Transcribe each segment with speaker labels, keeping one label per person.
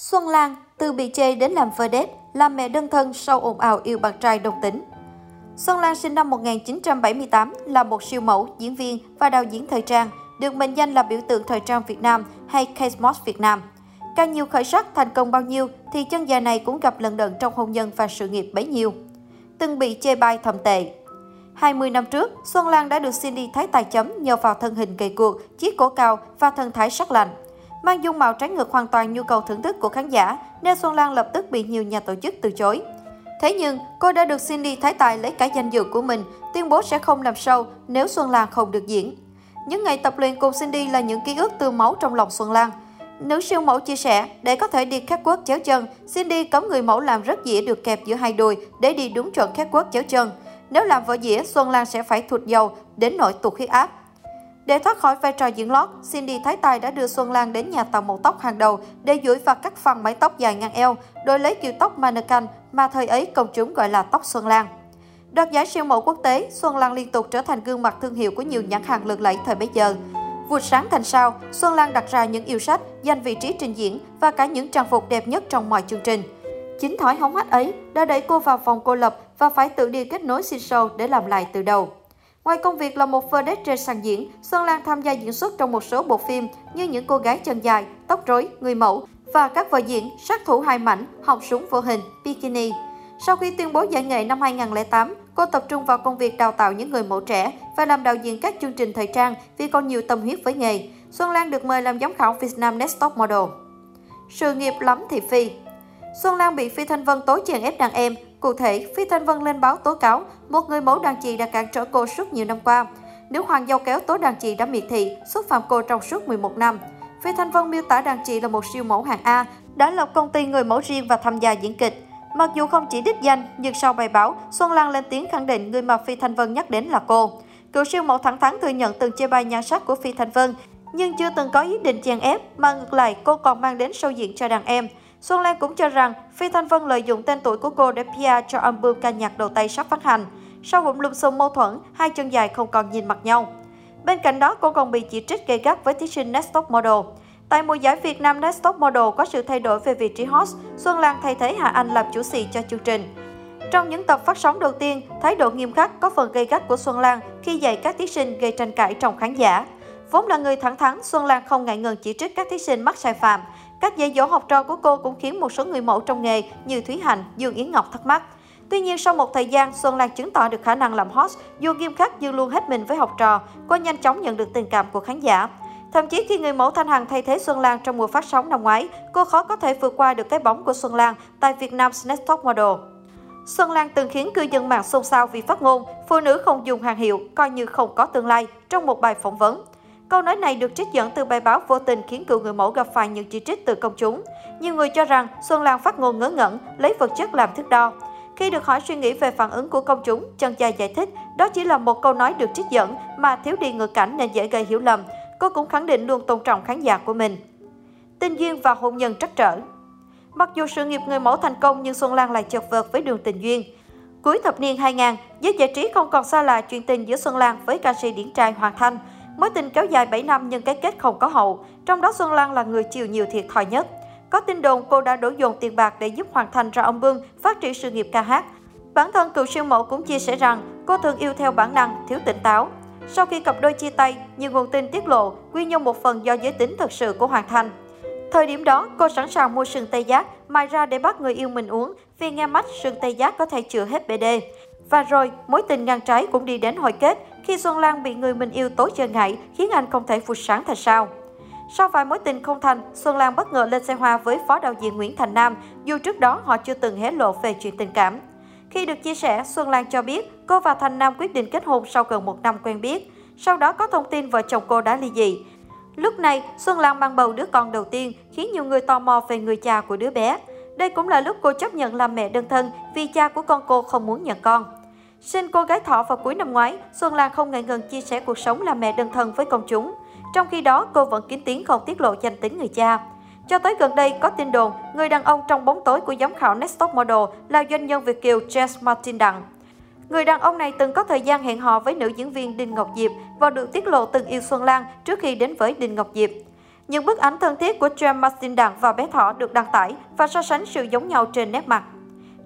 Speaker 1: Xuân Lan từ bị chê đến làm vedette, làm mẹ đơn thân sau ồn ào yêu bạn trai đồng tính. Xuân Lan sinh năm 1978 là một siêu mẫu, diễn viên và đạo diễn thời trang, được mệnh danh là biểu tượng thời trang Việt Nam hay K-Mod Việt Nam. Càng nhiều khởi sắc thành công bao nhiêu thì chân dài này cũng gặp lần đận trong hôn nhân và sự nghiệp bấy nhiêu. Từng bị chê bai thầm tệ. 20 năm trước, Xuân Lan đã được Cindy Thái tài chấm nhờ vào thân hình gầy cuộc, chiếc cổ cao và thân thái sắc lạnh. Mang dung mạo trái ngược hoàn toàn nhu cầu thưởng thức của khán giả, nên Xuân Lan lập tức bị nhiều nhà tổ chức từ chối. Thế nhưng, cô đã được Cindy Thái Tài lấy cả danh dự của mình, tuyên bố sẽ không làm show nếu Xuân Lan không được diễn. Những ngày tập luyện cùng Cindy là những ký ức tươi máu trong lòng Xuân Lan. Nữ siêu mẫu chia sẻ, để có thể đi catwalk chéo chân, Cindy cấm người mẫu làm rất dĩa được kẹp giữa hai đùi để đi đúng chuẩn catwalk chéo chân. Nếu làm vợ dĩa, Xuân Lan sẽ phải thụt dầu đến nỗi tụt huyết áp. Để thoát khỏi vai trò diễn lót, Cindy Thái Tài đã đưa Xuân Lan đến nhà tạo mẫu tóc hàng đầu để duỗi và cắt phần mái tóc dài ngang eo, đổi lấy kiểu tóc mannequin mà thời ấy công chúng gọi là tóc Xuân Lan. Đoạt giải siêu mẫu quốc tế, Xuân Lan liên tục trở thành gương mặt thương hiệu của nhiều nhãn hàng lừng lẫy thời bấy giờ. Vụt sáng thành sao, Xuân Lan đặt ra những yêu sách, giành vị trí trình diễn và cả những trang phục đẹp nhất trong mọi chương trình. Chính thói hóng hách ấy đã đẩy cô vào vòng cô lập và phải tự đi kết nối xin show để làm lại từ đầu. Ngoài công việc là một vedette trên sàn diễn, Xuân Lan tham gia diễn xuất trong một số bộ phim như Những cô gái chân dài, Tóc rối, Người mẫu và các vở diễn Sát thủ hai mảnh, Họng súng vô hình, Bikini. Sau khi tuyên bố giải nghệ năm 2008, cô tập trung vào công việc đào tạo những người mẫu trẻ và làm đạo diễn các chương trình thời trang vì còn nhiều tâm huyết với nghề. Xuân Lan được mời làm giám khảo Vietnam Next Top Model. Sự nghiệp lắm thị phi Xuân Lan bị Phi Thanh Vân tố chèn ép đàn em. Cụ thể, Phi Thanh Vân lên báo tố cáo một người mẫu đàn chị đã cản trở cô suốt nhiều năm qua. Nữ hoàng dâu kéo tố đàn chị đã miệt thị, xúc phạm cô trong suốt 11 năm. Phi Thanh Vân miêu tả đàn chị là một siêu mẫu hạng A, đã lập công ty người mẫu riêng và tham gia diễn kịch. Mặc dù không chỉ đích danh, nhưng sau bài báo, Xuân Lan lên tiếng khẳng định người mà Phi Thanh Vân nhắc đến là cô. Cựu siêu mẫu thẳng thắn thừa nhận từng chê bai nhan sắc của Phi Thanh Vân, nhưng chưa từng có ý định chèn ép, mà ngược lại cô còn mang đến sâu diện cho đàn em. Xuân Lan cũng cho rằng Phi Thanh Vân lợi dụng tên tuổi của cô để PR cho album ca nhạc đầu tay sắp phát hành. Sau vụ lùm xùm mâu thuẫn, hai chân dài không còn nhìn mặt nhau. Bên cạnh đó, cô còn bị chỉ trích gay gắt với thí sinh Next Top Model. Tại mùa giải Việt Nam Next Top Model có sự thay đổi về vị trí host, Xuân Lan thay thế Hà Anh làm chủ sĩ cho chương trình. Trong những tập phát sóng đầu tiên, thái độ nghiêm khắc có phần gây gắt của Xuân Lan khi dạy các thí sinh gây tranh cãi trong khán giả. Vốn là người thẳng thắn, Xuân Lan không ngại ngần chỉ trích các thí sinh mắc sai phạm. Cách dạy dỗ học trò của cô cũng khiến một số người mẫu trong nghề như Thúy Hạnh, Dương Yến Ngọc thắc mắc. Tuy nhiên, sau một thời gian, Xuân Lan chứng tỏ được khả năng làm host, dù nghiêm khắc nhưng luôn hết mình với học trò, cô nhanh chóng nhận được tình cảm của khán giả. Thậm chí khi người mẫu Thanh Hằng thay thế Xuân Lan trong mùa phát sóng năm ngoái, cô khó có thể vượt qua được cái bóng của Xuân Lan tại Việt Nam Next Top Model. Xuân Lan từng khiến cư dân mạng xôn xao vì phát ngôn phụ nữ không dùng hàng hiệu coi như không có tương lai trong một bài phỏng vấn. Câu nói này được trích dẫn từ bài báo vô tình khiến cựu người mẫu gặp phải những chỉ trích từ công chúng. Nhiều người cho rằng Xuân Lan phát ngôn ngớ ngẩn, lấy vật chất làm thước đo. Khi được hỏi suy nghĩ về phản ứng của công chúng, Trần Gia giải thích đó chỉ là một câu nói được trích dẫn mà thiếu đi ngữ cảnh nên dễ gây hiểu lầm. Cô cũng khẳng định luôn tôn trọng khán giả của mình. Tình duyên và hôn nhân trắc trở Mặc dù sự nghiệp người mẫu thành công nhưng Xuân Lan lại chật vật với đường tình duyên. Cuối thập niên 2000, giới giải trí không còn xa lạ chuyện tình giữa Xuân Lan với ca sĩ điển trai Hoàng Thanh. Mối tình kéo dài 7 năm nhưng cái kết không có hậu, trong đó Xuân Lan là người chịu nhiều thiệt thòi nhất. Có tin đồn cô đã đổ dồn tiền bạc để giúp Hoàng Thành ra ông Bương phát triển sự nghiệp ca hát. Bản thân cựu siêu mẫu cũng chia sẻ rằng cô thường yêu theo bản năng, thiếu tỉnh táo. Sau khi cặp đôi chia tay, nhiều nguồn tin tiết lộ nguyên nhân một phần do giới tính thật sự của Hoàng Thành. Thời điểm đó, cô sẵn sàng mua sừng tê giác, mai ra để bắt người yêu mình uống vì nghe mách sừng tê giác có thể chữa hết BD. Và rồi, mối tình ngang trái cũng đi đến hồi kết khi Xuân Lan bị người mình yêu tối chơi ngại khiến anh không thể phục sáng thành sao. Sau vài mối tình không thành, Xuân Lan bất ngờ lên xe hoa với phó đạo diễn Nguyễn Thành Nam, dù trước đó họ chưa từng hé lộ về chuyện tình cảm. Khi được chia sẻ, Xuân Lan cho biết cô và Thành Nam quyết định kết hôn sau gần một năm quen biết. Sau đó có thông tin vợ chồng cô đã ly dị. Lúc này, Xuân Lan mang bầu đứa con đầu tiên, khiến nhiều người tò mò về người cha của đứa bé. Đây cũng là lúc cô chấp nhận làm mẹ đơn thân vì cha của con cô không muốn nhận con. Sinh cô gái thọ vào cuối năm ngoái, Xuân Lan không ngại ngần chia sẻ cuộc sống làm mẹ đơn thân với công chúng. Trong khi đó, cô vẫn kín tiếng không tiết lộ danh tính người cha. Cho tới gần đây, có tin đồn, người đàn ông trong bóng tối của giám khảo Next Top Model là doanh nhân Việt Kiều Jess Martin Đặng. Người đàn ông này từng có thời gian hẹn hò với nữ diễn viên Đinh Ngọc Diệp và được tiết lộ từng yêu Xuân Lan trước khi đến với Đinh Ngọc Diệp. Những bức ảnh thân thiết của James Martin Đặng và bé thỏ được đăng tải và so sánh sự giống nhau trên nét mặt.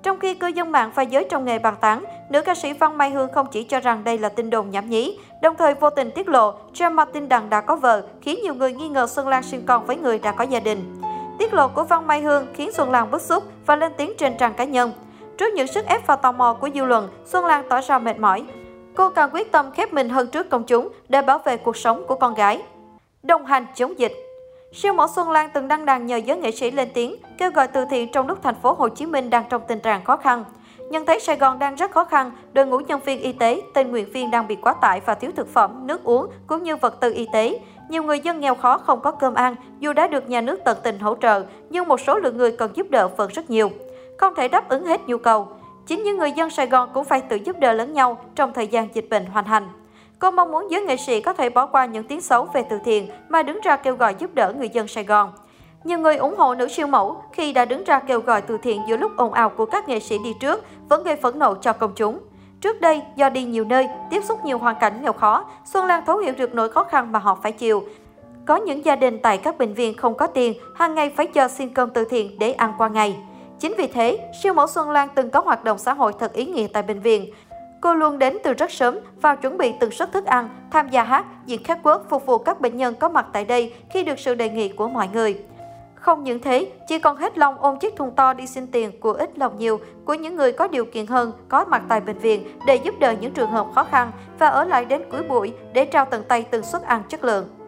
Speaker 1: Trong khi cư dân mạng và giới trong nghề bàn tán, nữ ca sĩ Văn Mai Hương không chỉ cho rằng đây là tin đồn nhảm nhí, đồng thời vô tình tiết lộ James Martin Đằng đã có vợ, khiến nhiều người nghi ngờ Xuân Lan sinh con với người đã có gia đình. Tiết lộ của Văn Mai Hương khiến Xuân Lan bức xúc và lên tiếng trên trang cá nhân. Trước những sức ép và tò mò của dư luận, Xuân Lan tỏ ra mệt mỏi. Cô càng quyết tâm khép mình hơn trước công chúng để bảo vệ cuộc sống của con gái. Đồng hành chống dịch Siêu mẫu Xuân Lan từng đăng đàn nhờ giới nghệ sĩ lên tiếng, kêu gọi từ thiện trong lúc thành phố Hồ Chí Minh đang trong tình trạng khó khăn. Nhận thấy Sài Gòn đang rất khó khăn, đội ngũ nhân viên y tế, tình nguyện viên đang bị quá tải và thiếu thực phẩm, nước uống cũng như vật tư y tế. Nhiều người dân nghèo khó không có cơm ăn, dù đã được nhà nước tận tình hỗ trợ, nhưng một số lượng người cần giúp đỡ vẫn rất nhiều. Không thể đáp ứng hết nhu cầu. Chính những người dân Sài Gòn cũng phải tự giúp đỡ lẫn nhau trong thời gian dịch bệnh hoành hành. Cô mong muốn giới nghệ sĩ có thể bỏ qua những tiếng xấu về từ thiện mà đứng ra kêu gọi giúp đỡ người dân Sài Gòn. Nhiều người ủng hộ nữ siêu mẫu khi đã đứng ra kêu gọi từ thiện giữa lúc ồn ào của các nghệ sĩ đi trước vẫn gây phẫn nộ cho công chúng. Trước đây, do đi nhiều nơi, tiếp xúc nhiều hoàn cảnh nghèo khó, Xuân Lan thấu hiểu được nỗi khó khăn mà họ phải chịu. Có những gia đình tại các bệnh viện không có tiền, hàng ngày phải chờ xin cơm từ thiện để ăn qua ngày. Chính vì thế, siêu mẫu Xuân Lan từng có hoạt động xã hội thật ý nghĩa tại bệnh viện. Cô luôn đến từ rất sớm vào chuẩn bị từng suất thức ăn, tham gia hát, diễn catwalk phục vụ các bệnh nhân có mặt tại đây khi được sự đề nghị của mọi người. Không những thế, chỉ còn hết lòng ôm chiếc thùng to đi xin tiền của ít lòng nhiều của những người có điều kiện hơn có mặt tại bệnh viện để giúp đỡ những trường hợp khó khăn và ở lại đến cuối buổi để trao tận tay từng suất ăn chất lượng.